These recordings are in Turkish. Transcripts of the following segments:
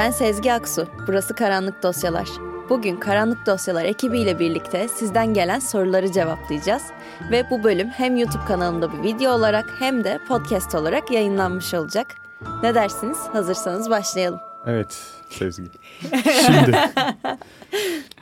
Ben Sezgi Aksu, burası Karanlık Dosyalar. Bugün Karanlık Dosyalar ekibiyle birlikte sizden gelen soruları cevaplayacağız. Ve bu bölüm hem YouTube kanalımda bir video olarak hem de podcast olarak yayınlanmış olacak. Ne dersiniz? Hazırsanız başlayalım. Evet Sezgi. Şimdi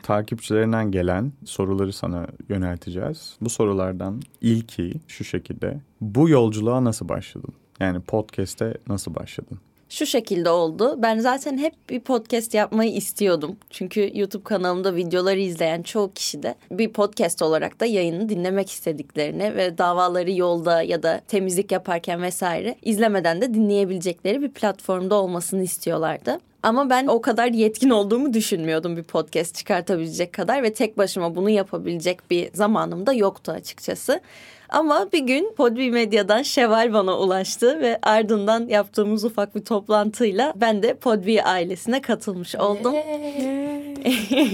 takipçilerinden gelen soruları sana yönelteceğiz. Bu sorulardan ilki şu şekilde. Bu yolculuğa nasıl başladın? Yani podcast'e nasıl başladın? Şu şekilde oldu. Ben zaten hep bir podcast yapmayı istiyordum. Çünkü YouTube kanalımda videoları izleyen çoğu kişi de bir podcast olarak da yayını dinlemek istediklerini ve davaları yolda ya da temizlik yaparken vesaire izlemeden de dinleyebilecekleri bir platformda olmasını istiyorlardı. Ama ben o kadar yetkin olduğumu düşünmüyordum bir podcast çıkartabilecek kadar ve tek başıma bunu yapabilecek bir zamanım da yoktu açıkçası. Ama bir gün Podbi Medya'dan Şeval bana ulaştı ve ardından yaptığımız ufak bir toplantıyla ben de Podbi ailesine katılmış oldum.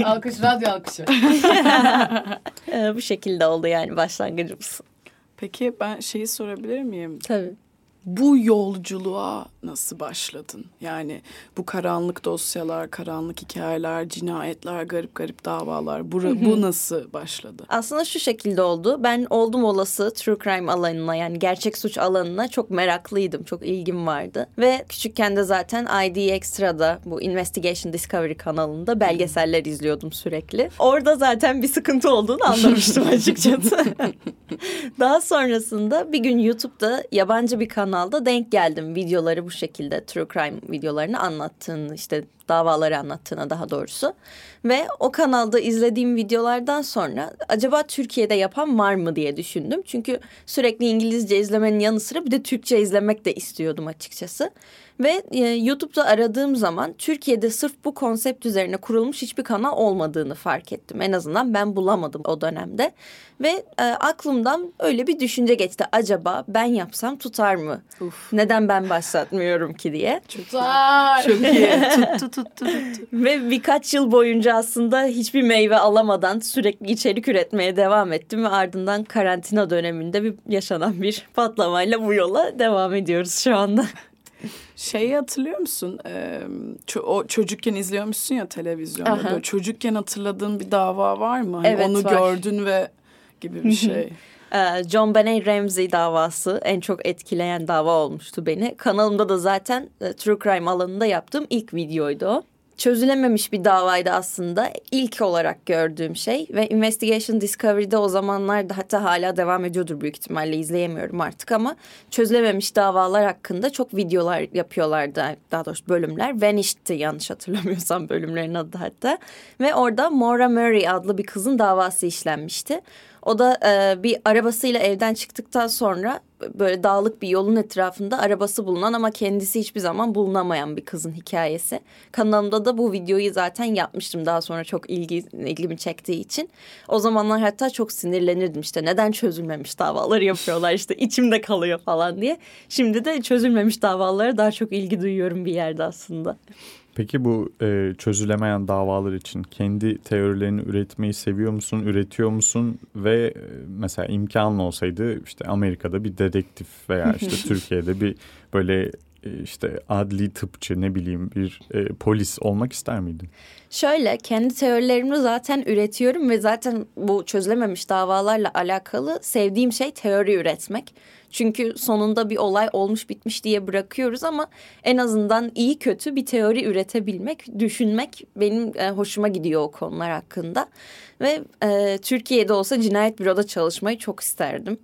Alkış, radyo alkışı. Ee, bu şekilde oldu yani başlangıcımız. Peki ben şeyi sorabilir miyim? Tabii bu yolculuğa nasıl başladın? Yani bu karanlık dosyalar, karanlık hikayeler, cinayetler, garip garip davalar. Bu, bu nasıl başladı? Aslında şu şekilde oldu. Ben oldum olası true crime alanına yani gerçek suç alanına çok meraklıydım. Çok ilgim vardı. Ve küçükken de zaten ID Extra'da bu Investigation Discovery kanalında belgeseller izliyordum sürekli. Orada zaten bir sıkıntı olduğunu anlamıştım açıkçası. Daha sonrasında bir gün YouTube'da yabancı bir kanal kanalda denk geldim videoları bu şekilde true crime videolarını anlattığını işte davaları anlattığına daha doğrusu. Ve o kanalda izlediğim videolardan sonra acaba Türkiye'de yapan var mı diye düşündüm. Çünkü sürekli İngilizce izlemenin yanı sıra bir de Türkçe izlemek de istiyordum açıkçası. Ve e, YouTube'da aradığım zaman Türkiye'de sırf bu konsept üzerine kurulmuş hiçbir kanal olmadığını fark ettim. En azından ben bulamadım o dönemde. Ve e, aklımdan öyle bir düşünce geçti. Acaba ben yapsam tutar mı? Uf. Neden ben başlatmıyorum ki diye. Tutar. Çok iyi. tuttu tuttu tuttu. Ve birkaç yıl boyunca aslında hiçbir meyve alamadan sürekli içerik üretmeye devam ettim. Ve ardından karantina döneminde bir yaşanan bir patlamayla bu yola devam ediyoruz şu anda. Şeyi hatırlıyor musun? Ee, ço- o çocukken izliyormuşsun ya televizyonda. Böyle çocukken hatırladığın bir dava var mı? Hani evet, onu var. gördün ve gibi bir şey. John Benet Ramsey davası en çok etkileyen dava olmuştu beni. Kanalımda da zaten True Crime alanında yaptığım ilk videoydu o çözülememiş bir davaydı aslında. İlk olarak gördüğüm şey ve Investigation Discovery'de o zamanlarda hatta hala devam ediyordur büyük ihtimalle izleyemiyorum artık ama çözülememiş davalar hakkında çok videolar yapıyorlardı. Daha doğrusu bölümler. Vanished'ti yanlış hatırlamıyorsam bölümlerin adı hatta. Ve orada Maura Murray adlı bir kızın davası işlenmişti. O da e, bir arabasıyla evden çıktıktan sonra böyle dağlık bir yolun etrafında arabası bulunan ama kendisi hiçbir zaman bulunamayan bir kızın hikayesi. Kanalımda da bu videoyu zaten yapmıştım daha sonra çok ilgi, ilgimi çektiği için. O zamanlar hatta çok sinirlenirdim işte neden çözülmemiş davaları yapıyorlar işte içimde kalıyor falan diye. Şimdi de çözülmemiş davalara daha çok ilgi duyuyorum bir yerde aslında. Peki bu e, çözülemeyen davalar için kendi teorilerini üretmeyi seviyor musun, üretiyor musun ve e, mesela imkanın olsaydı işte Amerika'da bir dedektif veya işte Türkiye'de bir böyle e, işte adli tıpçı ne bileyim bir e, polis olmak ister miydin? Şöyle kendi teorilerimi zaten üretiyorum ve zaten bu çözülememiş davalarla alakalı sevdiğim şey teori üretmek. Çünkü sonunda bir olay olmuş bitmiş diye bırakıyoruz ama en azından iyi kötü bir teori üretebilmek, düşünmek benim e, hoşuma gidiyor o konular hakkında. Ve e, Türkiye'de olsa cinayet büroda çalışmayı çok isterdim.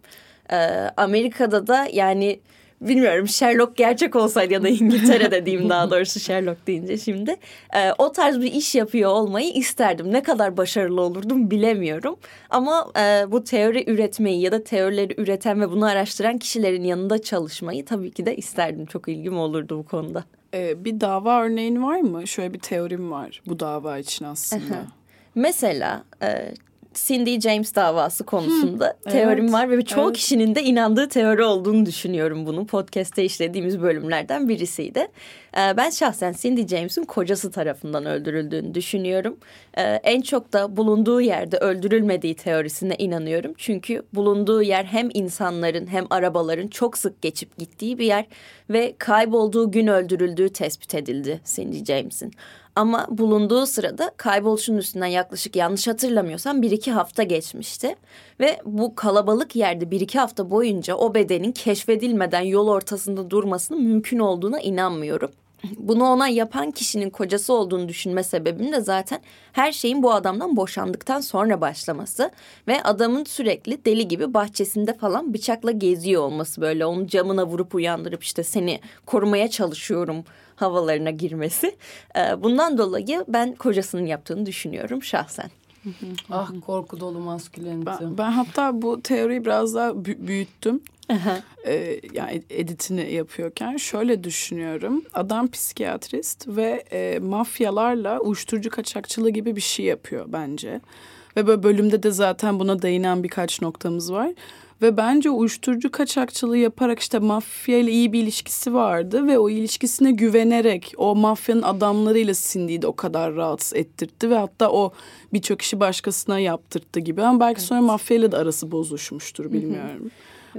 E, Amerika'da da yani bilmiyorum Sherlock gerçek olsaydı ya da İngiltere'de diyeyim daha doğrusu Sherlock deyince şimdi e, o tarz bir iş yapıyor olmayı isterdim. Ne kadar başarılı olurdum bilemiyorum ama e, bu teori üretmeyi ya da teorileri üreten ve bunu araştıran kişilerin yanında çalışmayı tabii ki de isterdim. Çok ilgim olurdu bu konuda. Ee, bir dava örneğin var mı? Şöyle bir teorim var bu dava için aslında. Mesela e, Cindy James davası konusunda teorim evet, var ve çoğu evet. kişinin de inandığı teori olduğunu düşünüyorum bunu. Podcast'te işlediğimiz bölümlerden birisiydi. Ee, ben şahsen Cindy James'in kocası tarafından öldürüldüğünü düşünüyorum. Ee, en çok da bulunduğu yerde öldürülmediği teorisine inanıyorum. Çünkü bulunduğu yer hem insanların hem arabaların çok sık geçip gittiği bir yer ve kaybolduğu gün öldürüldüğü tespit edildi Cindy James'in. Ama bulunduğu sırada kayboluşun üstünden yaklaşık yanlış hatırlamıyorsam bir iki hafta geçmişti. Ve bu kalabalık yerde bir iki hafta boyunca o bedenin keşfedilmeden yol ortasında durmasının mümkün olduğuna inanmıyorum. Bunu ona yapan kişinin kocası olduğunu düşünme sebebim de zaten her şeyin bu adamdan boşandıktan sonra başlaması ve adamın sürekli deli gibi bahçesinde falan bıçakla geziyor olması böyle onun camına vurup uyandırıp işte seni korumaya çalışıyorum havalarına girmesi. Ee, Bundan dolayı ben kocasının yaptığını düşünüyorum şahsen. Ah korku dolu maskülenite. Ben, ben hatta bu teoriyi biraz daha bü- büyüttüm. Ee, yani editini yapıyorken şöyle düşünüyorum. Adam psikiyatrist ve e, mafyalarla uyuşturucu kaçakçılığı gibi bir şey yapıyor bence. Ve böyle bölümde de zaten buna değinen birkaç noktamız var. Ve bence uyuşturucu kaçakçılığı yaparak işte mafya ile iyi bir ilişkisi vardı ve o ilişkisine güvenerek o mafyanın adamlarıyla Cindy'yi de o kadar rahatsız ettirtti ve hatta o birçok işi başkasına yaptırttı gibi. Ama belki sonra mafyayla da arası bozuşmuştur bilmiyorum.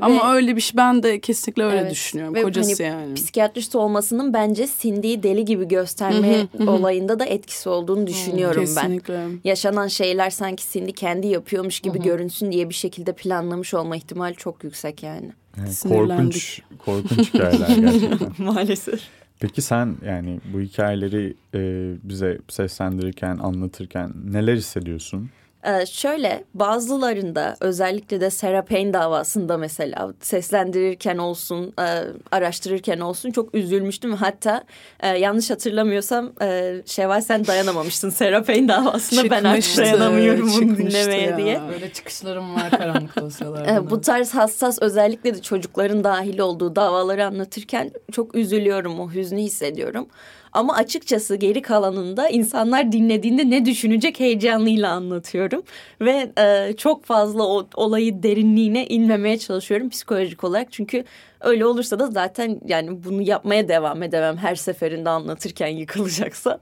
Ama öyle bir şey ben de kesinlikle öyle Evet. düşünüyorum. Ve Kocası hani yani. Psikiyatrist olmasının bence Cindy'yi deli gibi gösterme olayında da etkisi olduğunu düşünüyorum ben. Kesinlikle. Yaşanan şeyler sanki Cindy kendi yapıyormuş gibi görünsün diye bir şekilde planlamış olma ihtimali çok yüksek yani. Yani korkunç, korkunç hikayeler gerçekten. Maalesef. Peki sen yani bu hikayeleri e, bize seslendirirken, anlatırken neler hissediyorsun? Ee, şöyle bazılarında özellikle de Sarah Payne davasında mesela seslendirirken olsun, e, araştırırken olsun çok üzülmüştüm. Hatta e, yanlış hatırlamıyorsam e, Şevval sen dayanamamıştın Sarah Payne davasında ben artık dayanamıyorum bunu dinlemeye ya. diye. Böyle çıkışlarım var karanlık dosyalarda. Ee, bu tarz hassas özellikle de çocukların dahil olduğu davaları anlatırken çok üzülüyorum, o hüznü hissediyorum. Ama açıkçası geri kalanında insanlar dinlediğinde ne düşünecek heyecanıyla anlatıyorum. Ve e, çok fazla o olayı derinliğine inmemeye çalışıyorum psikolojik olarak. Çünkü öyle olursa da zaten yani bunu yapmaya devam edemem her seferinde anlatırken yıkılacaksa.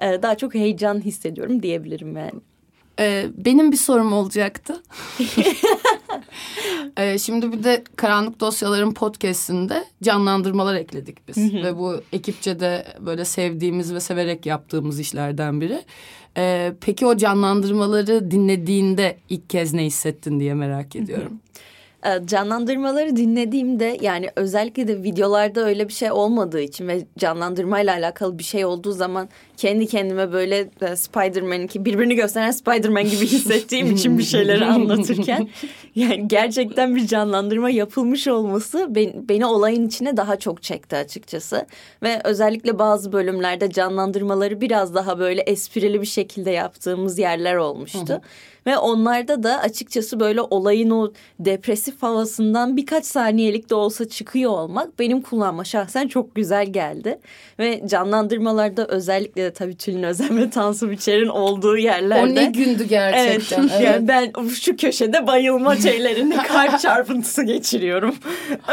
E, daha çok heyecan hissediyorum diyebilirim yani. Ee, benim bir sorum olacaktı. Ee, şimdi bir de Karanlık Dosyaların podcastinde canlandırmalar ekledik biz. ve bu ekipçe de böyle sevdiğimiz ve severek yaptığımız işlerden biri. Ee, peki o canlandırmaları dinlediğinde ilk kez ne hissettin diye merak ediyorum. Canlandırmaları dinlediğimde yani özellikle de videolarda öyle bir şey olmadığı için ve canlandırmayla alakalı bir şey olduğu zaman kendi kendime böyle e, Spider-Man'inki birbirini gösteren Spider-Man gibi hissettiğim için bir şeyleri anlatırken yani gerçekten bir canlandırma yapılmış olması ben- beni olayın içine daha çok çekti açıkçası ve özellikle bazı bölümlerde canlandırmaları biraz daha böyle esprili bir şekilde yaptığımız yerler olmuştu. Ve onlarda da açıkçası böyle olayın o depresif havasından birkaç saniyelik de olsa çıkıyor olmak benim kullanma şahsen çok güzel geldi. Ve canlandırmalarda özellikle de tabii Tülin Özen ve Tansu Biçer'in olduğu yerlerde. O ne gündü gerçekten. Evet, Evet. yani ben şu köşede bayılma şeylerinde kalp çarpıntısı geçiriyorum.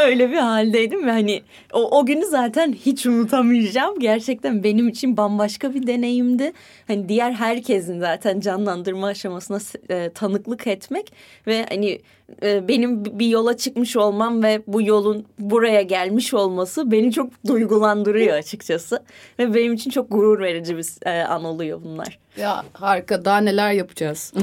Öyle bir haldeydim ve hani o, o günü zaten hiç unutamayacağım. Gerçekten benim için bambaşka bir deneyimdi. Hani diğer herkesin zaten canlandırma aşamasına e, tanıklık etmek ve hani e, benim bir yola çıkmış olmam ve bu yolun buraya gelmiş olması beni çok duygulandırıyor açıkçası. Ve benim için çok gurur verici bir e, an oluyor bunlar. Ya harika daha neler yapacağız.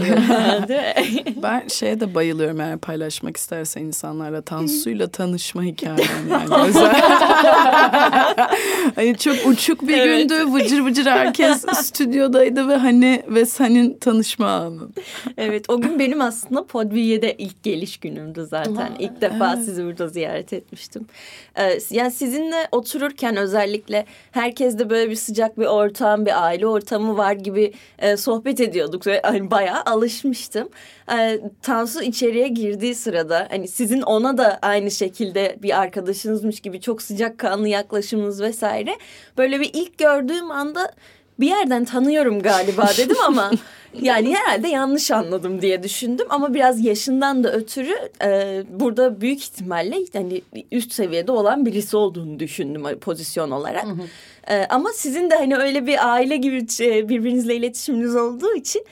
Ben şeye de bayılıyorum eğer paylaşmak isterse insanlarla Tansu'yla tanışma hikayem yani özel. hani çok uçuk bir Evet. gündü vıcır vıcır herkes stüdyodaydı ve hani ve senin tanışma anın. Evet o gün benim aslında Podbiye'de ilk geliş günümdü zaten. İlk defa sizi burada ziyaret etmiştim. Ee, yani sizinle otururken özellikle herkes de böyle bir sıcak bir ortam, bir aile ortamı var gibi e, sohbet ediyorduk ve hani bayağı alışmıştım. Ee, Tansu içeriye girdiği sırada hani sizin ona da aynı şekilde bir arkadaşınızmış gibi çok sıcakkanlı yaklaşımınız vesaire. Böyle bir ilk gördüğüm anda bir yerden tanıyorum galiba dedim ama yani herhalde yanlış anladım diye düşündüm. Ama biraz yaşından da ötürü e, burada büyük ihtimalle hani üst seviyede olan birisi olduğunu düşündüm pozisyon olarak. E, ama sizin de hani öyle bir aile gibi e, birbirinizle iletişiminiz olduğu için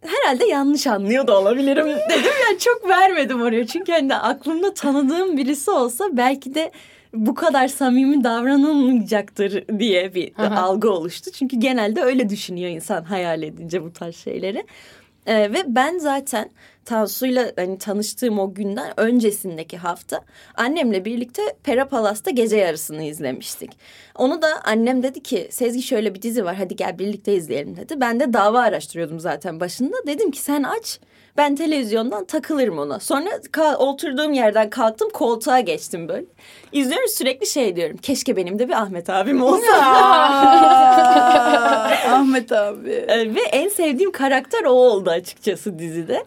herhalde yanlış anlıyor da olabilirim dedim. Yani çok vermedim oraya. Çünkü hani aklımda tanıdığım birisi olsa belki de bu kadar samimi davranılmayacaktır diye bir Aha. algı oluştu. Çünkü genelde öyle düşünüyor insan hayal edince bu tarz şeyleri. Ee, ve ben zaten Tansu'yla hani tanıştığım o günden öncesindeki hafta annemle birlikte Pera Palas'ta gece yarısını izlemiştik. Onu da annem dedi ki Sezgi şöyle bir dizi var hadi gel birlikte izleyelim dedi. Ben de dava araştırıyordum zaten başında. Dedim ki sen aç ben televizyondan takılırım ona. Sonra oturduğum yerden kalktım koltuğa geçtim böyle. İzliyorum sürekli şey diyorum. Keşke benim de bir Ahmet abim olsa. Ahmet abi. Ee, Ve en sevdiğim karakter o oldu açıkçası dizide.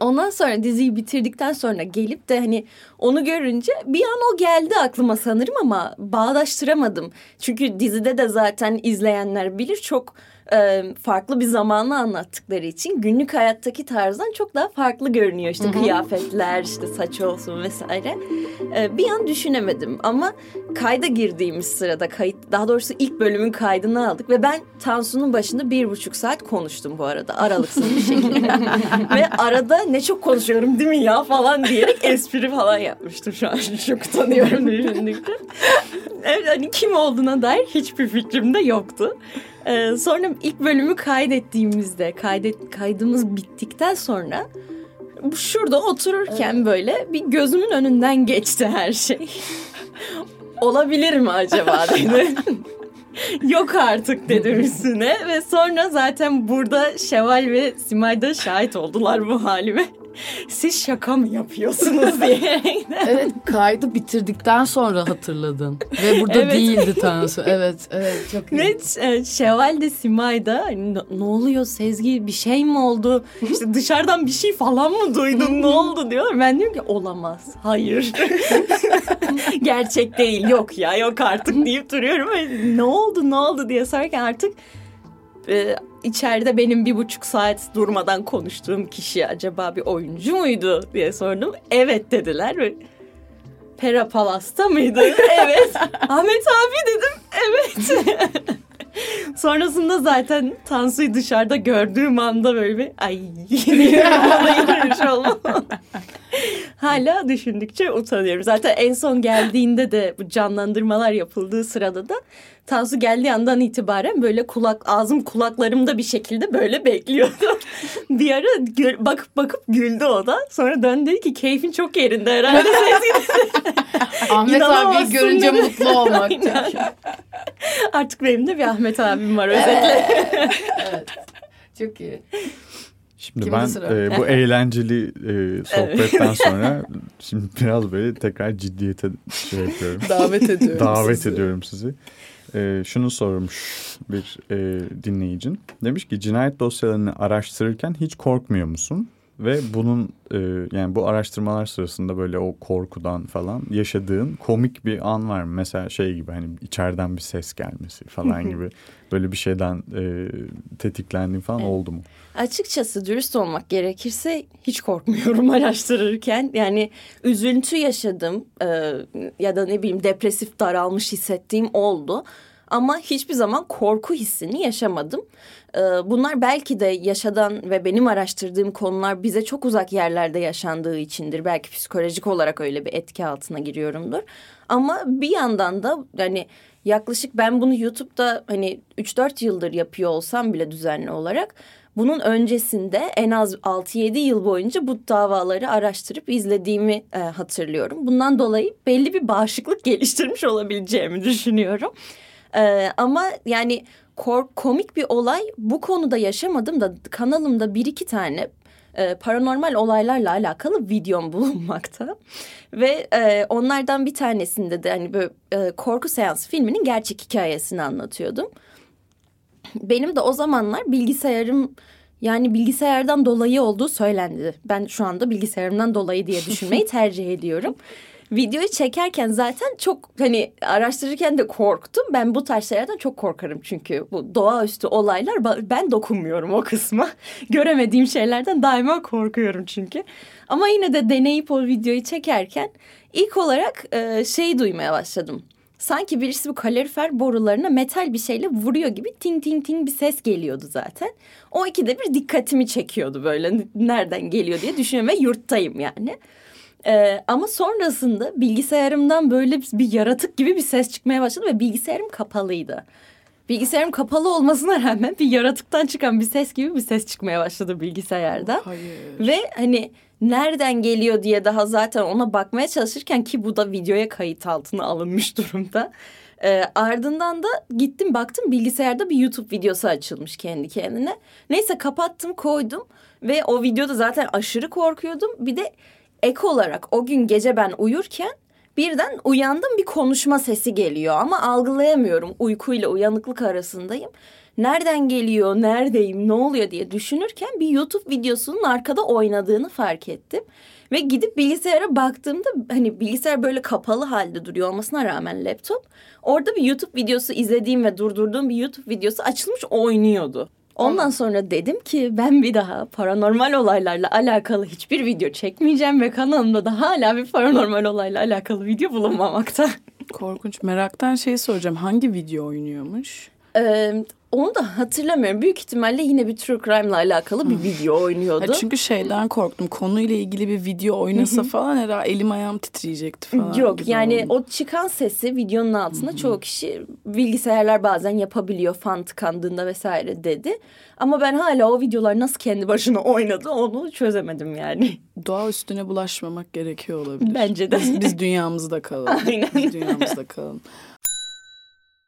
Ondan sonra diziyi bitirdikten sonra gelip de hani onu görünce bir an o geldi aklıma sanırım ama bağdaştıramadım. Çünkü dizide de zaten izleyenler bilir çok e, farklı bir zamanı anlattıkları için günlük hayattaki tarzdan çok daha farklı görünüyor. işte kıyafetler, işte saç olsun vesaire. E, bir an düşünemedim ama kayda girdiğimiz sırada kayıt daha doğrusu ilk bölümün kaydını aldık ve ben Tansu'nun başında bir buçuk saat konuştum bu arada aralıksız bir şekilde. ve arada ne çok konuşuyorum değil mi ya falan diyerek espri falan yapmıştım şu an çok utanıyorum düşündükçe. Evet hani kim olduğuna dair hiçbir fikrim de yoktu. Ee, sonra ilk bölümü kaydettiğimizde kaydet kaydımız bittikten sonra şurada otururken böyle bir gözümün önünden geçti her şey. Olabilir mi acaba dedim. Yok artık dedim üstüne ve sonra zaten burada Şeval ve Simay da şahit oldular bu halime. Siz şaka mı yapıyorsunuz diye. evet kaydı bitirdikten sonra hatırladın. Ve burada Evet. değildi Tansu. Evet evet çok iyi. Ve e, Şevval de Simay da hani, ne, oluyor Sezgi bir şey mi oldu? İşte dışarıdan bir şey falan mı duydun ne oldu diyorlar. Ben diyorum ki olamaz. Hayır. Gerçek değil yok ya yok artık deyip duruyorum. Ve ne oldu ne oldu diye sorarken artık e, içeride benim bir buçuk saat durmadan konuştuğum kişi acaba bir oyuncu muydu diye sordum. Evet dediler ve Pera Palas'ta mıydı? evet. Ahmet abi dedim. Evet. Sonrasında zaten Tansu'yu dışarıda gördüğüm anda böyle bir ay yürümüş olmam. Hala düşündükçe utanıyorum. Zaten en son geldiğinde de bu canlandırmalar yapıldığı sırada da Tansu geldiği andan itibaren böyle kulak ağzım kulaklarımda bir şekilde böyle bekliyordu. bir ara gö- bakıp bakıp güldü o da. Sonra döndü dedi ki keyfin çok yerinde herhalde. Ahmet abi görünce mutlu olmak. Artık benim de bir Ahmet abim var özetle. evet. Çok iyi. Şimdi Kimde ben sıra? e, bu eğlenceli e, sohbetten sonra şimdi biraz böyle tekrar ciddiyete şey yapıyorum. Davet ediyorum Davet sizi. ediyorum sizi. E, şunu sormuş bir e, dinleyicin. Demiş ki cinayet dosyalarını araştırırken hiç korkmuyor musun? Ve bunun e, yani bu araştırmalar sırasında böyle o korkudan falan yaşadığın komik bir an var mı? Mesela şey gibi hani içeriden bir ses gelmesi falan gibi böyle bir şeyden e, tetiklendiğin falan oldu mu? Açıkçası dürüst olmak gerekirse hiç korkmuyorum araştırırken. Yani üzüntü yaşadım e, ya da ne bileyim depresif daralmış hissettiğim oldu. Ama hiçbir zaman korku hissini yaşamadım. Ee, bunlar belki de yaşadan ve benim araştırdığım konular bize çok uzak yerlerde yaşandığı içindir. Belki psikolojik olarak öyle bir etki altına giriyorumdur. Ama bir yandan da yani yaklaşık ben bunu YouTube'da hani 3-4 yıldır yapıyor olsam bile düzenli olarak bunun öncesinde en az 6-7 yıl boyunca bu davaları araştırıp izlediğimi e, hatırlıyorum. Bundan dolayı belli bir bağışıklık geliştirmiş olabileceğimi düşünüyorum. E, ama yani kork komik bir olay bu konuda yaşamadım da kanalımda bir iki tane e, paranormal olaylarla alakalı videom bulunmakta. Ve e, onlardan bir tanesinde de hani böyle e, korku seansı filminin gerçek hikayesini anlatıyordum. Benim de o zamanlar bilgisayarım yani bilgisayardan dolayı olduğu söylendi. Ben şu anda bilgisayarımdan dolayı diye düşünmeyi tercih ediyorum videoyu çekerken zaten çok hani araştırırken de korktum. Ben bu tarz şeylerden çok korkarım çünkü bu doğaüstü olaylar ben dokunmuyorum o kısma. Göremediğim şeylerden daima korkuyorum çünkü. Ama yine de deneyip o videoyu çekerken ilk olarak e, şey duymaya başladım. Sanki birisi bu kalorifer borularına metal bir şeyle vuruyor gibi ting ting ting bir ses geliyordu zaten. O ikide bir dikkatimi çekiyordu böyle nereden geliyor diye düşünüyorum ve yurttayım yani. Ee, ama sonrasında bilgisayarımdan böyle bir yaratık gibi bir ses çıkmaya başladı ve bilgisayarım kapalıydı. Bilgisayarım kapalı olmasına rağmen bir yaratıktan çıkan bir ses gibi bir ses çıkmaya başladı bilgisayarda. Hayır. Ve hani nereden geliyor diye daha zaten ona bakmaya çalışırken ki bu da videoya kayıt altına alınmış durumda. E, ardından da gittim baktım bilgisayarda bir YouTube videosu açılmış kendi kendine. Neyse kapattım koydum ve o videoda zaten aşırı korkuyordum. Bir de ek olarak o gün gece ben uyurken birden uyandım bir konuşma sesi geliyor ama algılayamıyorum. Uykuyla uyanıklık arasındayım. Nereden geliyor, neredeyim, ne oluyor diye düşünürken bir YouTube videosunun arkada oynadığını fark ettim. Ve gidip bilgisayara baktığımda hani bilgisayar böyle kapalı halde duruyor olmasına rağmen laptop. Orada bir YouTube videosu izlediğim ve durdurduğum bir YouTube videosu açılmış oynuyordu. Ondan sonra dedim ki ben bir daha paranormal olaylarla alakalı hiçbir video çekmeyeceğim ve kanalımda da hala bir paranormal olayla alakalı video bulunmamakta. Korkunç. Meraktan şeyi soracağım. Hangi video oynuyormuş? Ee, onu da hatırlamıyorum. Büyük ihtimalle yine bir true crime ile alakalı bir video oynuyordu. Ha, çünkü şeyden korktum. Konuyla ilgili bir video oynasa falan herhalde elim ayağım titreyecekti falan. Yok yani oldu. o çıkan sesi videonun altında çoğu kişi bilgisayarlar bazen yapabiliyor fan tıkandığında vesaire dedi. Ama ben hala o videolar nasıl kendi başına oynadı onu çözemedim yani. Doğa üstüne bulaşmamak gerekiyor olabilir. Bence de. Biz, biz dünyamızda kalalım. Aynen. Biz dünyamızda kalalım.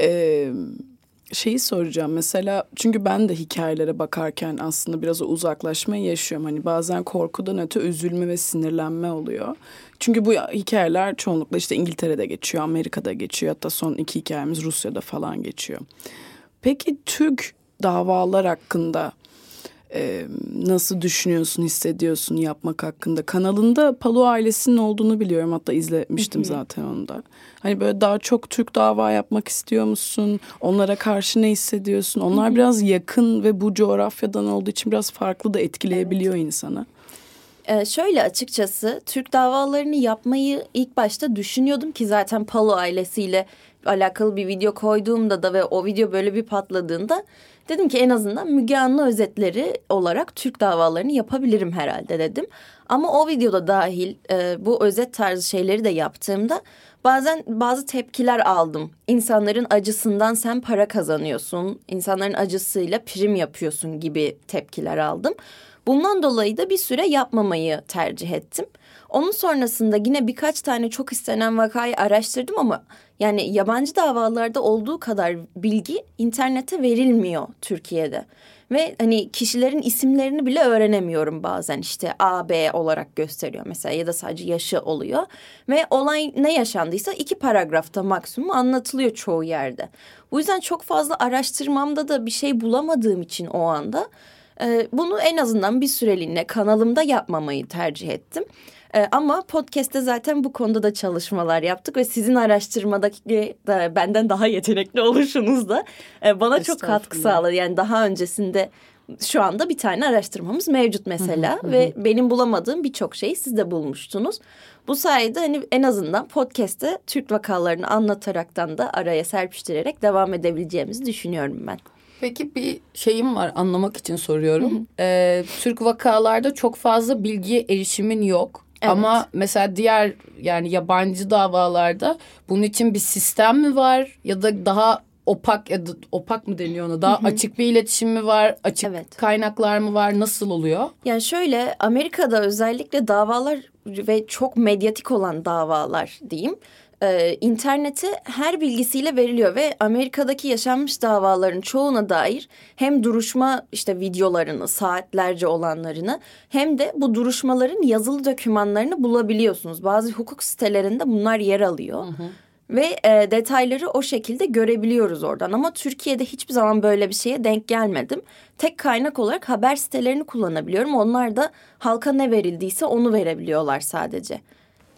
e, şeyi soracağım mesela çünkü ben de hikayelere bakarken aslında biraz o uzaklaşmayı yaşıyorum. Hani bazen korkudan öte üzülme ve sinirlenme oluyor. Çünkü bu hikayeler çoğunlukla işte İngiltere'de geçiyor, Amerika'da geçiyor. Hatta son iki hikayemiz Rusya'da falan geçiyor. Peki Türk davalar hakkında e, nasıl düşünüyorsun, hissediyorsun yapmak hakkında? Kanalında Palu ailesinin olduğunu biliyorum. Hatta izlemiştim zaten onu da. Hani böyle daha çok Türk dava yapmak istiyor musun? Onlara karşı ne hissediyorsun? Onlar biraz yakın ve bu coğrafyadan olduğu için biraz farklı da etkileyebiliyor evet. insanı. Ee, şöyle açıkçası Türk davalarını yapmayı ilk başta düşünüyordum ki zaten Palu ailesiyle alakalı bir video koyduğumda da ve o video böyle bir patladığında Dedim ki en azından Müge Anlı özetleri olarak Türk davalarını yapabilirim herhalde dedim. Ama o videoda dahil e, bu özet tarzı şeyleri de yaptığımda bazen bazı tepkiler aldım. İnsanların acısından sen para kazanıyorsun, insanların acısıyla prim yapıyorsun gibi tepkiler aldım. Bundan dolayı da bir süre yapmamayı tercih ettim. Onun sonrasında yine birkaç tane çok istenen vakayı araştırdım ama yani yabancı davalarda olduğu kadar bilgi internete verilmiyor Türkiye'de. Ve hani kişilerin isimlerini bile öğrenemiyorum bazen işte A, B olarak gösteriyor mesela ya da sadece yaşı oluyor. Ve olay ne yaşandıysa iki paragrafta maksimum anlatılıyor çoğu yerde. Bu yüzden çok fazla araştırmamda da bir şey bulamadığım için o anda bunu en azından bir süreliğine kanalımda yapmamayı tercih ettim. Ee, ama podcast'te zaten bu konuda da çalışmalar yaptık ve sizin araştırmadaki da benden daha yetenekli oluşunuz da e, bana çok katkı sağladı. Yani daha öncesinde şu anda bir tane araştırmamız mevcut mesela hı hı, ve hı. benim bulamadığım birçok şeyi siz de bulmuştunuz. Bu sayede hani en azından podcast'te Türk vakalarını anlataraktan da araya serpiştirerek devam edebileceğimizi düşünüyorum ben. Peki bir şeyim var anlamak için soruyorum. Hı hı. Ee, Türk vakalarda çok fazla bilgiye erişimin yok. Evet. Ama mesela diğer yani yabancı davalarda bunun için bir sistem mi var ya da daha opak ya da opak mı deniyor ona? Daha açık bir iletişim mi var? Açık evet. kaynaklar mı var? Nasıl oluyor? Yani şöyle Amerika'da özellikle davalar ve çok medyatik olan davalar diyeyim e, internete her bilgisiyle veriliyor ve Amerika'daki yaşanmış davaların çoğuna dair hem duruşma işte videolarını saatlerce olanlarını hem de bu duruşmaların yazılı dokümanlarını bulabiliyorsunuz. Bazı hukuk sitelerinde bunlar yer alıyor. Hı hı. Ve e, detayları o şekilde görebiliyoruz oradan. Ama Türkiye'de hiçbir zaman böyle bir şeye denk gelmedim. Tek kaynak olarak haber sitelerini kullanabiliyorum. Onlar da halka ne verildiyse onu verebiliyorlar sadece.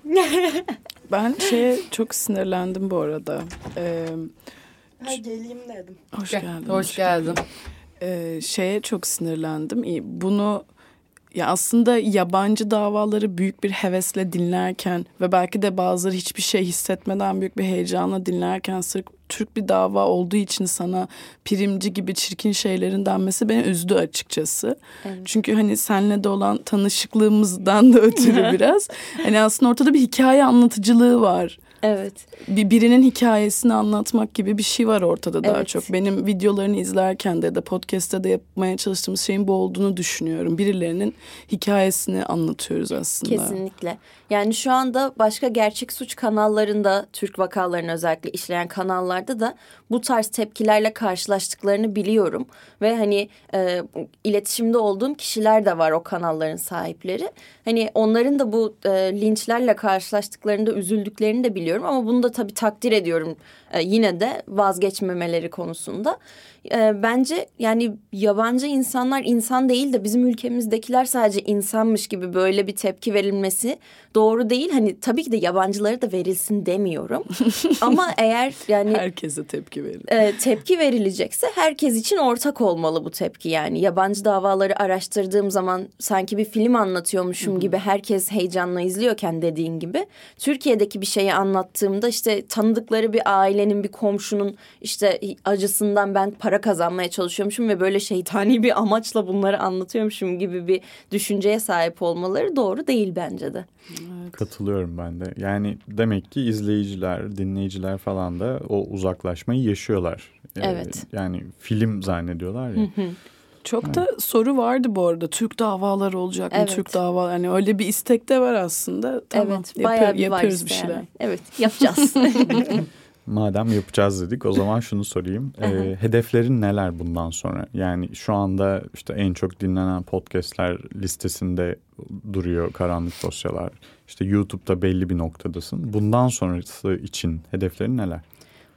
ben şeye çok sinirlendim bu arada. Ee, ha, geleyim dedim. Hoş geldin. Hoş geldin. Ee, şeye çok sinirlendim. Bunu ya aslında yabancı davaları büyük bir hevesle dinlerken ve belki de bazıları hiçbir şey hissetmeden büyük bir heyecanla dinlerken sırf Türk bir dava olduğu için sana primci gibi çirkin şeylerin denmesi beni üzdü açıkçası. Evet. Çünkü hani senle de olan tanışıklığımızdan da ötürü biraz hani aslında ortada bir hikaye anlatıcılığı var. Evet. Bir birinin hikayesini anlatmak gibi bir şey var ortada daha evet. çok. Benim videolarını izlerken de ya da podcast'te de yapmaya çalıştığımız şeyin bu olduğunu düşünüyorum. Birilerinin hikayesini anlatıyoruz aslında. Kesinlikle. Yani şu anda başka gerçek suç kanallarında Türk vakalarını özellikle işleyen kanallarda da bu tarz tepkilerle karşılaştıklarını biliyorum. Ve hani e, iletişimde olduğum kişiler de var o kanalların sahipleri. Hani onların da bu e, linçlerle karşılaştıklarında üzüldüklerini de biliyorum. Ama bunu da tabii takdir ediyorum e, yine de vazgeçmemeleri konusunda. E, bence yani yabancı insanlar insan değil de bizim ülkemizdekiler sadece insanmış gibi böyle bir tepki verilmesi doğru değil. Hani tabii ki de yabancılara da verilsin demiyorum. Ama eğer yani herkese tepki verin. E, tepki verilecekse herkes için ortak olmalı bu tepki yani. Yabancı davaları araştırdığım zaman sanki bir film anlatıyormuşum gibi herkes heyecanla izliyorken dediğin gibi Türkiye'deki bir şeyi anlattığımda işte tanıdıkları bir ailenin bir komşunun işte acısından ben para kazanmaya çalışıyormuşum ve böyle şeytani bir amaçla bunları anlatıyormuşum gibi bir düşünceye sahip olmaları doğru değil bence de. Evet. Katılıyorum ben de. Yani demek ki izleyiciler, dinleyiciler falan da o uzaklaşmayı yaşıyorlar. Ee, evet. Yani film zannediyorlar ya. Çok evet. da soru vardı bu arada. Türk davaları olacak mı? Evet. Türk dava yani öyle bir istek de var aslında. Tamam. Evet, bayağı bir yapıyoruz bir şeyler. Yani. Evet, yapacağız. Madem yapacağız dedik o zaman şunu sorayım. ee, hedeflerin neler bundan sonra? Yani şu anda işte en çok dinlenen podcastler listesinde duruyor karanlık dosyalar. İşte YouTube'da belli bir noktadasın. Bundan sonrası için hedeflerin neler?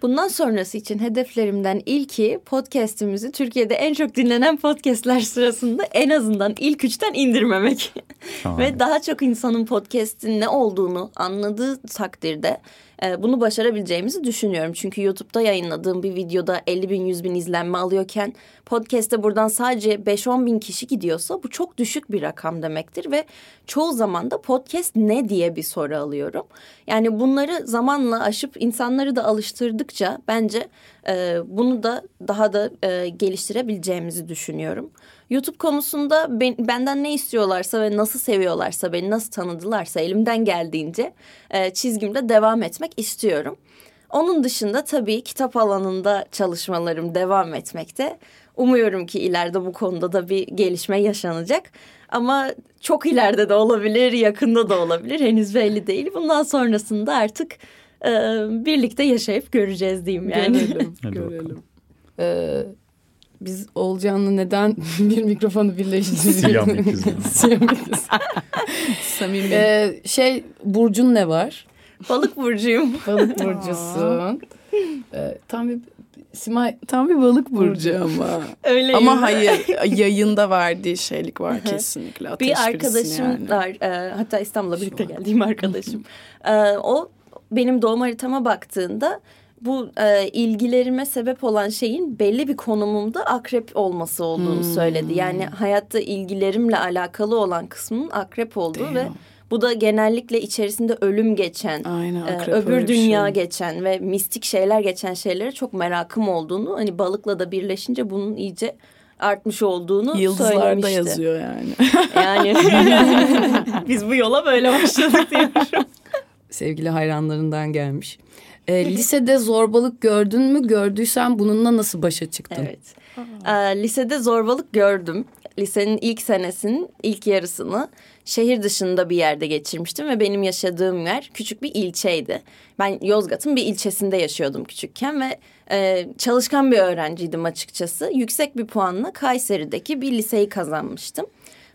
Bundan sonrası için hedeflerimden ilki podcast'imizi Türkiye'de en çok dinlenen podcast'ler sırasında en azından ilk üçten indirmemek. Ve daha çok insanın podcast'in ne olduğunu anladığı takdirde e, bunu başarabileceğimizi düşünüyorum. Çünkü YouTube'da yayınladığım bir videoda 50 bin 100 bin izlenme alıyorken podcast'te buradan sadece 5-10 bin kişi gidiyorsa bu çok düşük bir rakam demektir. Ve çoğu zaman da podcast ne diye bir soru alıyorum. Yani bunları zamanla aşıp insanları da alıştırdıkça bence e, bunu da daha da e, geliştirebileceğimizi düşünüyorum. YouTube konusunda ben, benden ne istiyorlarsa ve nasıl seviyorlarsa beni nasıl tanıdılarsa elimden geldiğince e, çizgimde devam etmek istiyorum. Onun dışında tabii kitap alanında çalışmalarım devam etmekte. Umuyorum ki ileride bu konuda da bir gelişme yaşanacak. Ama çok ileride de olabilir, yakında da olabilir. Henüz belli değil. Bundan sonrasında artık e, birlikte yaşayıp göreceğiz diyeyim yani. Görelim, Hadi görelim. Ee, biz Olcan'la neden bir mikrofonu birleştiriyoruz? Siyah ikiz. Siyah ikiz. Samimi. Ee, şey Burcun ne var? Balık burcuyum. Balık burcusun. Ee, tam bir Simay Tam bir balık burcu ama. Öyleyim. ama hayır yayında verdiği şeylik var kesinlikle. Ateş bir arkadaşım yani. var. e, hatta İstanbul'a birlikte geldiğim arkadaşım. E, o benim doğum haritama baktığında bu e, ilgilerime sebep olan şeyin belli bir konumumda akrep olması olduğunu söyledi. Yani hayatta ilgilerimle alakalı olan kısmının akrep olduğu ve bu da genellikle içerisinde ölüm geçen, Aynen, e, öbür dünya şey. geçen ve mistik şeyler geçen şeylere çok merakım olduğunu, hani balıkla da birleşince bunun iyice artmış olduğunu Yıldızlarda söylemişti. yazıyor yani. Yani biz bu yola böyle başladık diyorum. sevgili hayranlarından gelmiş. Ee, lisede zorbalık gördün mü? Gördüysen bununla nasıl başa çıktın? Evet. Ee, lisede zorbalık gördüm. Lisenin ilk senesinin ilk yarısını şehir dışında bir yerde geçirmiştim ve benim yaşadığım yer küçük bir ilçeydi. Ben Yozgat'ın bir ilçesinde yaşıyordum küçükken ve e, çalışkan bir öğrenciydim açıkçası. Yüksek bir puanla Kayseri'deki bir liseyi kazanmıştım.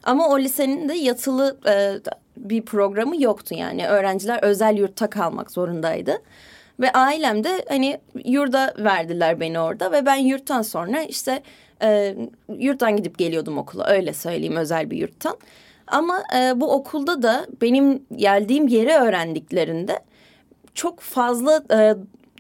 Ama o lisenin de yatılı e, bir programı yoktu yani. Öğrenciler özel yurtta kalmak zorundaydı. Ve ailem de hani yurda verdiler beni orada ve ben yurttan sonra işte e, yurttan gidip geliyordum okula öyle söyleyeyim özel bir yurttan. Ama e, bu okulda da benim geldiğim yeri öğrendiklerinde çok fazla e,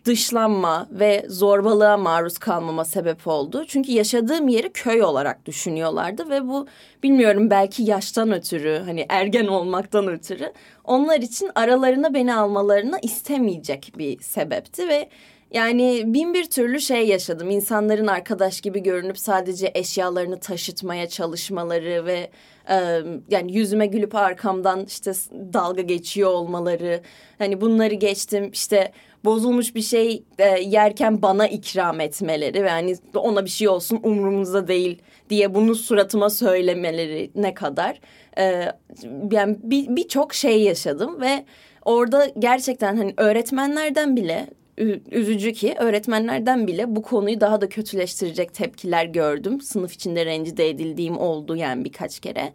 dışlanma ve zorbalığa maruz kalmama sebep oldu. Çünkü yaşadığım yeri köy olarak düşünüyorlardı ve bu bilmiyorum belki yaştan ötürü hani ergen olmaktan ötürü onlar için aralarına beni almalarına istemeyecek bir sebepti ve yani bin bir türlü şey yaşadım. İnsanların arkadaş gibi görünüp sadece eşyalarını taşıtmaya çalışmaları ve yani yüzüme gülüp arkamdan işte dalga geçiyor olmaları. Hani bunları geçtim işte bozulmuş bir şey yerken bana ikram etmeleri ve hani ona bir şey olsun umurumuzda değil diye bunu suratıma söylemeleri ne kadar. Yani bir birçok şey yaşadım ve orada gerçekten hani öğretmenlerden bile üzücü ki öğretmenlerden bile bu konuyu daha da kötüleştirecek tepkiler gördüm. Sınıf içinde rencide edildiğim oldu yani birkaç kere.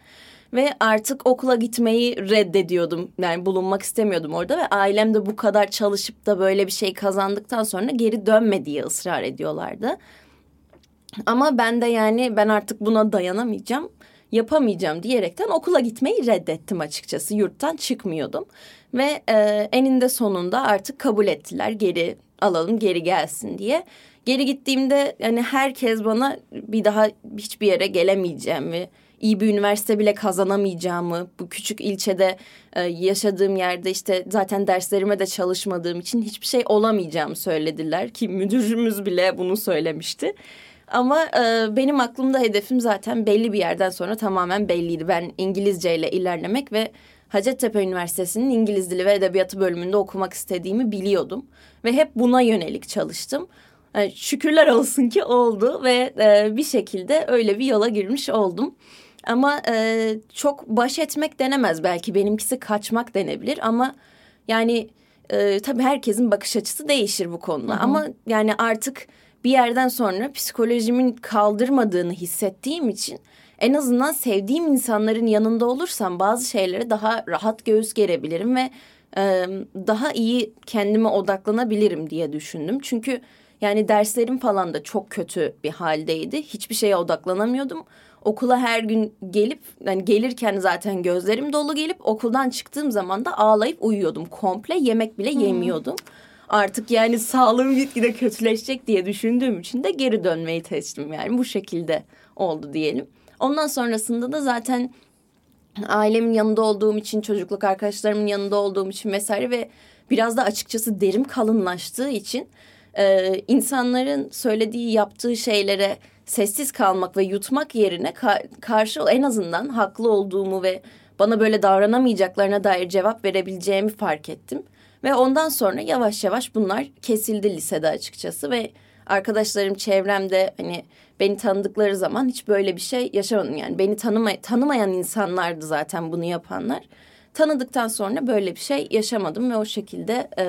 Ve artık okula gitmeyi reddediyordum. Yani bulunmak istemiyordum orada ve ailem de bu kadar çalışıp da böyle bir şey kazandıktan sonra geri dönme diye ısrar ediyorlardı. Ama ben de yani ben artık buna dayanamayacağım, yapamayacağım diyerekten okula gitmeyi reddettim açıkçası. Yurttan çıkmıyordum. Ve e, eninde sonunda artık kabul ettiler geri alalım geri gelsin diye. Geri gittiğimde yani herkes bana bir daha hiçbir yere gelemeyeceğimi, iyi bir üniversite bile kazanamayacağımı, bu küçük ilçede e, yaşadığım yerde işte zaten derslerime de çalışmadığım için hiçbir şey olamayacağımı söylediler ki müdürümüz bile bunu söylemişti. Ama e, benim aklımda hedefim zaten belli bir yerden sonra tamamen belliydi. Ben İngilizce ile ilerlemek ve Hacettepe Üniversitesi'nin İngiliz Dili ve Edebiyatı bölümünde okumak istediğimi biliyordum. Ve hep buna yönelik çalıştım. Yani şükürler olsun ki oldu ve e, bir şekilde öyle bir yola girmiş oldum. Ama e, çok baş etmek denemez belki benimkisi kaçmak denebilir ama yani e, tabii herkesin bakış açısı değişir bu konuda. Ama yani artık bir yerden sonra psikolojimin kaldırmadığını hissettiğim için en azından sevdiğim insanların yanında olursam bazı şeylere daha rahat göğüs gerebilirim ve e, daha iyi kendime odaklanabilirim diye düşündüm. Çünkü yani derslerim falan da çok kötü bir haldeydi. Hiçbir şeye odaklanamıyordum. Okula her gün gelip yani gelirken zaten gözlerim dolu gelip okuldan çıktığım zaman da ağlayıp uyuyordum. Komple yemek bile yemiyordum. Artık yani sağlığım gitgide kötüleşecek diye düşündüğüm için de geri dönmeyi seçtim yani bu şekilde oldu diyelim. Ondan sonrasında da zaten ailemin yanında olduğum için, çocukluk arkadaşlarımın yanında olduğum için vesaire ve biraz da açıkçası derim kalınlaştığı için e, insanların söylediği, yaptığı şeylere sessiz kalmak ve yutmak yerine ka- karşı en azından haklı olduğumu ve bana böyle davranamayacaklarına dair cevap verebileceğimi fark ettim. Ve ondan sonra yavaş yavaş bunlar kesildi lisede açıkçası ve arkadaşlarım çevremde hani beni tanıdıkları zaman hiç böyle bir şey yaşamadım. Yani beni tanımay tanımayan insanlardı zaten bunu yapanlar. Tanıdıktan sonra böyle bir şey yaşamadım ve o şekilde e,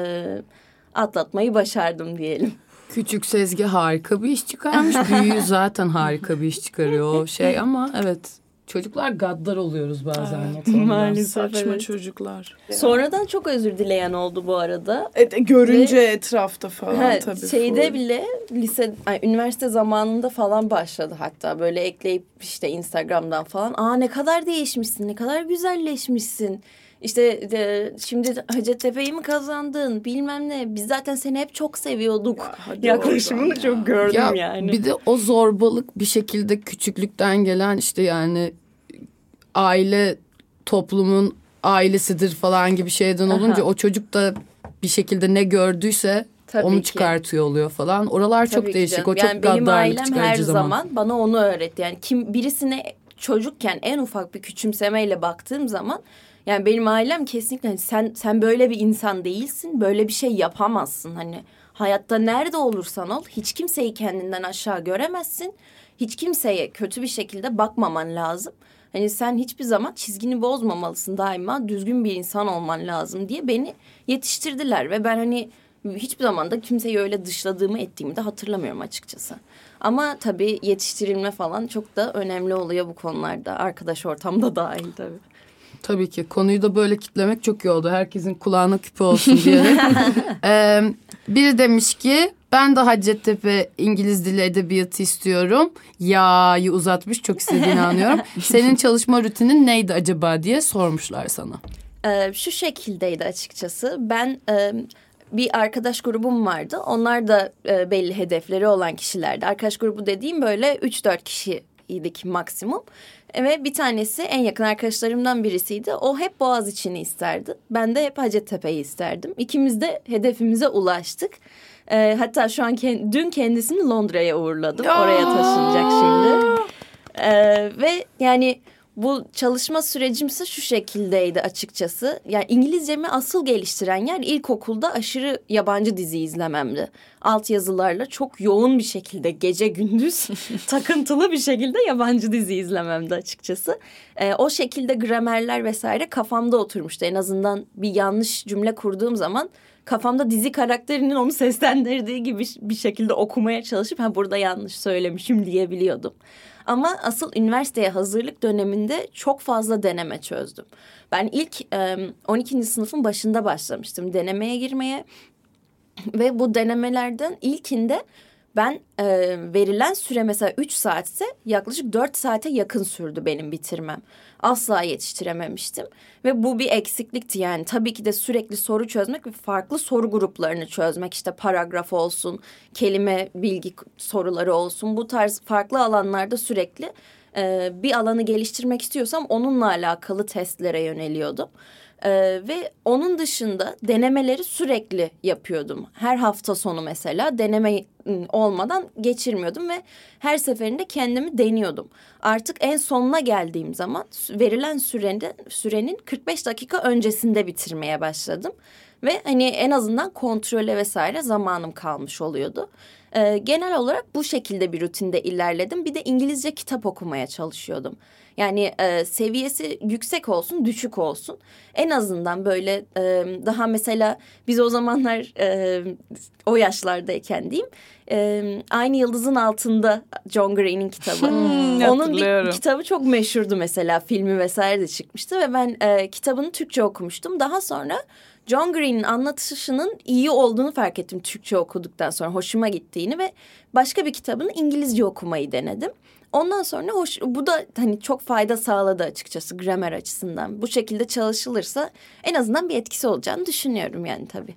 atlatmayı başardım diyelim. Küçük Sezgi harika bir iş çıkarmış. Büyüğü zaten harika bir iş çıkarıyor o şey ama evet çocuklar gaddar oluyoruz bazen. Evet, maalesef. Saçma evet. çocuklar. Sonradan çok özür dileyen oldu bu arada. E, görünce etrafta falan Ha, tabii. şeyde full. bile lise, ay, üniversite zamanında falan başladı hatta böyle ekleyip işte Instagram'dan falan. Aa ne kadar değişmişsin, ne kadar güzelleşmişsin. İşte de, şimdi Hacettepe'yi mi kazandın bilmem ne. Biz zaten seni hep çok seviyorduk. Ya, Yaklaşımını ya. çok gördüm Ya yani. bir de o zorbalık bir şekilde küçüklükten gelen işte yani aile toplumun ailesidir falan gibi şeyden olunca Aha. o çocuk da bir şekilde ne gördüyse Tabii onu ki. çıkartıyor oluyor falan. Oralar Tabii çok değişik. canım. O çok yani benim gaddarlık ailem her zaman. zaman. bana onu öğretti. Yani kim birisine çocukken en ufak bir küçümsemeyle baktığım zaman yani benim ailem kesinlikle hani sen sen böyle bir insan değilsin. Böyle bir şey yapamazsın. Hani hayatta nerede olursan ol hiç kimseyi kendinden aşağı göremezsin. Hiç kimseye kötü bir şekilde bakmaman lazım. Hani sen hiçbir zaman çizgini bozmamalısın daima düzgün bir insan olman lazım diye beni yetiştirdiler ve ben hani hiçbir zaman da kimseyi öyle dışladığımı ettiğimi de hatırlamıyorum açıkçası. Ama tabii yetiştirilme falan çok da önemli oluyor bu konularda. Arkadaş ortamda dahil tabii. Tabii ki konuyu da böyle kitlemek çok iyi oldu. Herkesin kulağına küpe olsun diyerek. Ee, biri demiş ki ben de Hacettepe İngiliz Dili Edebiyatı istiyorum. Ya'yı uzatmış çok istediğini anlıyorum. Senin çalışma rutinin neydi acaba diye sormuşlar sana. Ee, şu şekildeydi açıkçası. Ben e, bir arkadaş grubum vardı. Onlar da e, belli hedefleri olan kişilerdi. Arkadaş grubu dediğim böyle 3-4 kişiydik maksimum. E, Ve bir tanesi en yakın arkadaşlarımdan birisiydi. O hep Boğaziçi'ni isterdi. Ben de hep Hacettepe'yi isterdim. İkimiz de hedefimize ulaştık. E, hatta şu an kend- dün kendisini Londra'ya uğurladım. Oraya taşınacak şimdi. Ee, ve yani bu çalışma sürecimse şu şekildeydi açıkçası. Yani İngilizcemi asıl geliştiren yer ilkokulda aşırı yabancı dizi izlememdi. Alt yazılarla çok yoğun bir şekilde gece gündüz takıntılı bir şekilde yabancı dizi izlememdi açıkçası. Ee, o şekilde gramerler vesaire kafamda oturmuştu. En azından bir yanlış cümle kurduğum zaman kafamda dizi karakterinin onu seslendirdiği gibi bir şekilde okumaya çalışıp ha burada yanlış söylemişim diyebiliyordum. Ama asıl üniversiteye hazırlık döneminde çok fazla deneme çözdüm. Ben ilk e, 12. sınıfın başında başlamıştım denemeye girmeye. Ve bu denemelerden ilkinde ben e, verilen süre mesela 3 saatse yaklaşık 4 saate yakın sürdü benim bitirmem. Asla yetiştirememiştim ve bu bir eksiklikti yani. Tabii ki de sürekli soru çözmek ve farklı soru gruplarını çözmek işte paragraf olsun, kelime bilgi soruları olsun bu tarz farklı alanlarda sürekli e, bir alanı geliştirmek istiyorsam onunla alakalı testlere yöneliyordum. Ee, ve onun dışında denemeleri sürekli yapıyordum. Her hafta sonu mesela deneme olmadan geçirmiyordum ve her seferinde kendimi deniyordum. Artık en sonuna geldiğim zaman verilen sürenin, sürenin 45 dakika öncesinde bitirmeye başladım. Ve hani en azından kontrole vesaire zamanım kalmış oluyordu. Ee, genel olarak bu şekilde bir rutinde ilerledim. Bir de İngilizce kitap okumaya çalışıyordum. Yani e, seviyesi yüksek olsun, düşük olsun. En azından böyle e, daha mesela biz o zamanlar e, o yaşlardayken diyeyim. e, Aynı Yıldızın Altında John Green'in kitabı. Onun hatırlıyorum. bir kitabı çok meşhurdu mesela. Filmi vesaire de çıkmıştı ve ben e, kitabını Türkçe okumuştum. Daha sonra John Green'in anlatışının iyi olduğunu fark ettim Türkçe okuduktan sonra. Hoşuma gittiğini ve başka bir kitabını İngilizce okumayı denedim. Ondan sonra hoş, bu da hani çok fayda sağladı açıkçası gramer açısından. Bu şekilde çalışılırsa en azından bir etkisi olacağını düşünüyorum yani tabii.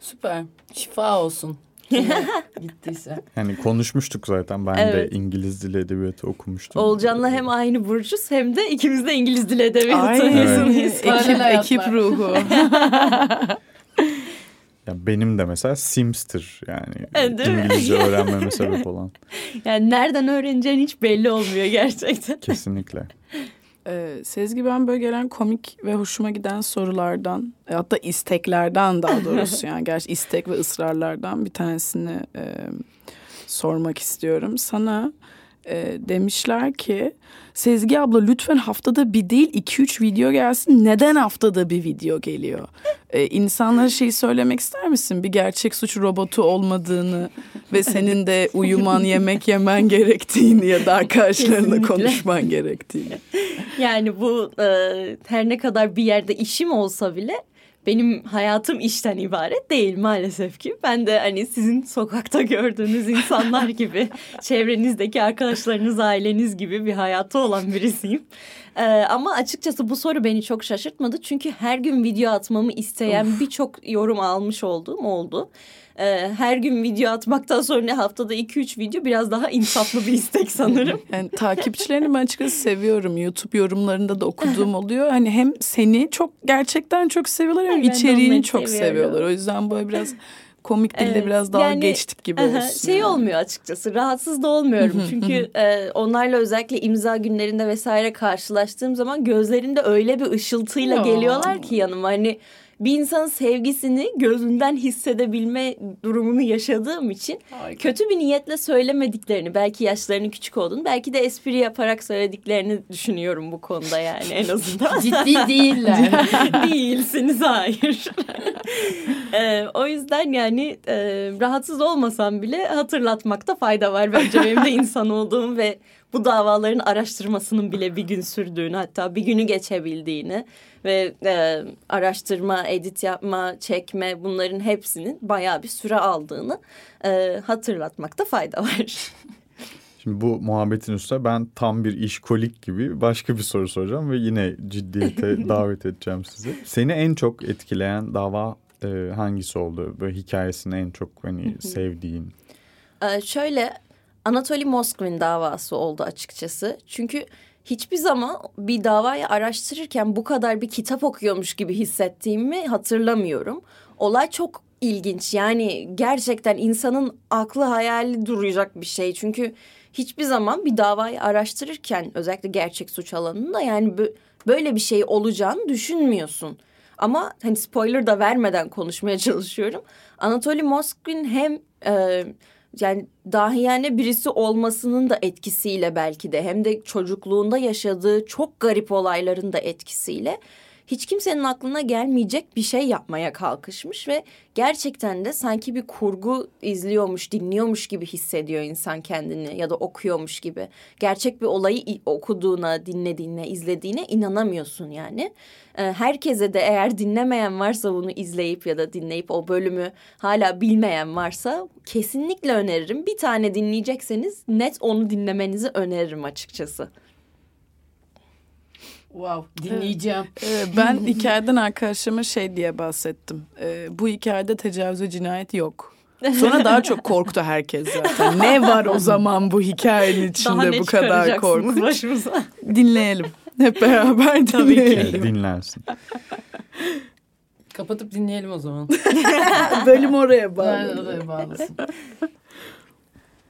Süper. Şifa olsun. Gittiyse. Yani konuşmuştuk zaten. Ben Evet. de İngiliz dili edebiyatı okumuştum. Olcan'la hem aynı burcuz hem de ikimiz de İngiliz dili edebiyatı mezunuyuz. ekip, Paralel ekip hayatlar. ruhu. Ya benim de mesela Sims'tir yani. Evet? İngilizce öğrenmeme sebep olan. Yani nereden öğreneceğin hiç belli olmuyor gerçekten. Kesinlikle. Ee, Sezgi ben böyle gelen komik ve hoşuma giden sorulardan e, hatta isteklerden daha doğrusu yani gerçi istek ve ısrarlardan bir tanesini e, sormak istiyorum. Sana e, demişler ki Sezgi abla lütfen haftada bir değil iki üç video gelsin. Neden haftada bir video geliyor? E, insanlara şey söylemek ister misin? Bir gerçek suç robotu olmadığını ve senin de uyuman, yemek yemen gerektiğini ya da arkadaşlarınla konuşman gerektiğini. Yani bu e, her ne kadar bir yerde işim olsa bile benim hayatım işten ibaret değil maalesef ki. Ben de hani sizin sokakta gördüğünüz insanlar gibi, çevrenizdeki arkadaşlarınız, aileniz gibi bir hayatı olan birisiyim. E, ama açıkçası bu soru beni çok şaşırtmadı. Çünkü her gün video atmamı isteyen birçok yorum almış olduğum oldu. E, her gün video atmaktan sonra haftada 2-3 video biraz daha insaflı bir istek sanırım. Yani takipçilerini ben açıkçası seviyorum. YouTube yorumlarında da okuduğum oluyor. Hani hem seni çok gerçekten çok seviyorlar hem içeriğini çok seviyorum. seviyorlar. O yüzden böyle biraz komik dilde Evet, biraz daha yani, geçtik gibi aha, olsun. Şey yani. olmuyor açıkçası rahatsız da olmuyorum. Çünkü e, onlarla özellikle imza günlerinde vesaire karşılaştığım zaman gözlerinde öyle bir ışıltıyla Ya. geliyorlar ki yanıma. Hani bir insanın sevgisini gözünden hissedebilme durumunu yaşadığım için kötü bir niyetle söylemediklerini belki yaşlarının küçük olduğunu belki de espri yaparak söylediklerini düşünüyorum bu konuda yani en azından. Ciddi değiller. Değilsiniz hayır. Ee, o yüzden yani e, rahatsız olmasam bile hatırlatmakta fayda var. Bence benim de insan olduğum ve bu davaların araştırmasının bile bir gün sürdüğünü hatta bir günü geçebildiğini ve e, araştırma, edit yapma, çekme bunların hepsinin bayağı bir süre aldığını e, hatırlatmakta fayda var. Şimdi bu muhabbetin üstüne ben tam bir işkolik gibi başka bir soru soracağım ve yine ciddiyete davet edeceğim sizi. Seni en çok etkileyen dava e, hangisi oldu? Böyle hikayesini en çok hani sevdiğin. Ee, şöyle Anatoly Moskvin davası oldu açıkçası. Çünkü hiçbir zaman bir davayı araştırırken bu kadar bir kitap okuyormuş gibi hissettiğimi hatırlamıyorum. Olay çok ilginç. Yani gerçekten insanın aklı hayali duracak bir şey. Çünkü hiçbir zaman bir davayı araştırırken özellikle gerçek suç alanında yani bö- böyle bir şey olacağını düşünmüyorsun. Ama hani spoiler da vermeden konuşmaya çalışıyorum. Anatoly Moskvin hem e, yani dahiyane birisi olmasının da etkisiyle belki de hem de çocukluğunda yaşadığı çok garip olayların da etkisiyle hiç kimsenin aklına gelmeyecek bir şey yapmaya kalkışmış ve gerçekten de sanki bir kurgu izliyormuş, dinliyormuş gibi hissediyor insan kendini ya da okuyormuş gibi. Gerçek bir olayı okuduğuna, dinlediğine, izlediğine inanamıyorsun yani. Ee, herkese de eğer dinlemeyen varsa bunu izleyip ya da dinleyip o bölümü hala bilmeyen varsa kesinlikle öneririm. Bir tane dinleyecekseniz net onu dinlemenizi öneririm açıkçası. Wow dinleyeceğim. Ee, ben hikayeden arkadaşıma şey diye bahsettim. Ee, bu hikayede tecavüz ve cinayet yok. Sonra daha çok korktu herkes zaten. Ne var o zaman bu hikayenin içinde bu kadar korkunç? başımıza? Dinleyelim. Hep beraber dinleyelim. Dinlensin. Kapatıp dinleyelim o zaman. Bölüm oraya bağlı. oraya bağlasın.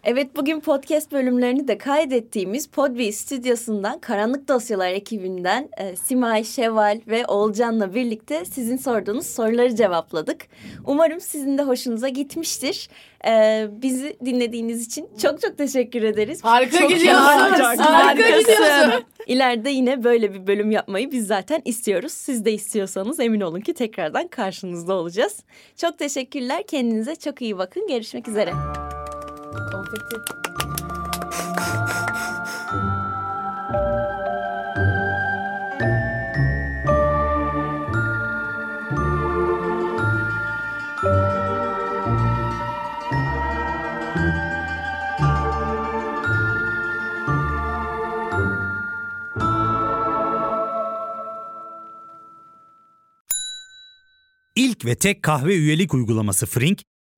Evet bugün podcast bölümlerini de kaydettiğimiz Podbi stüdyosundan Karanlık Dosyalar ekibinden e, Simay, Şevval ve Oğulcan'la birlikte sizin sorduğunuz soruları cevapladık. Umarım sizin de hoşunuza gitmiştir. E, bizi dinlediğiniz için çok çok teşekkür ederiz. Harika Çok gidiyorsun. harika. Harika gidiyorsun. İleride yine böyle bir bölüm yapmayı biz zaten istiyoruz. Siz de istiyorsanız emin olun ki tekrardan karşınızda olacağız. Çok teşekkürler. Kendinize çok iyi bakın. Görüşmek üzere. Konfeti. İlk ve tek kahve üyelik uygulaması Frink,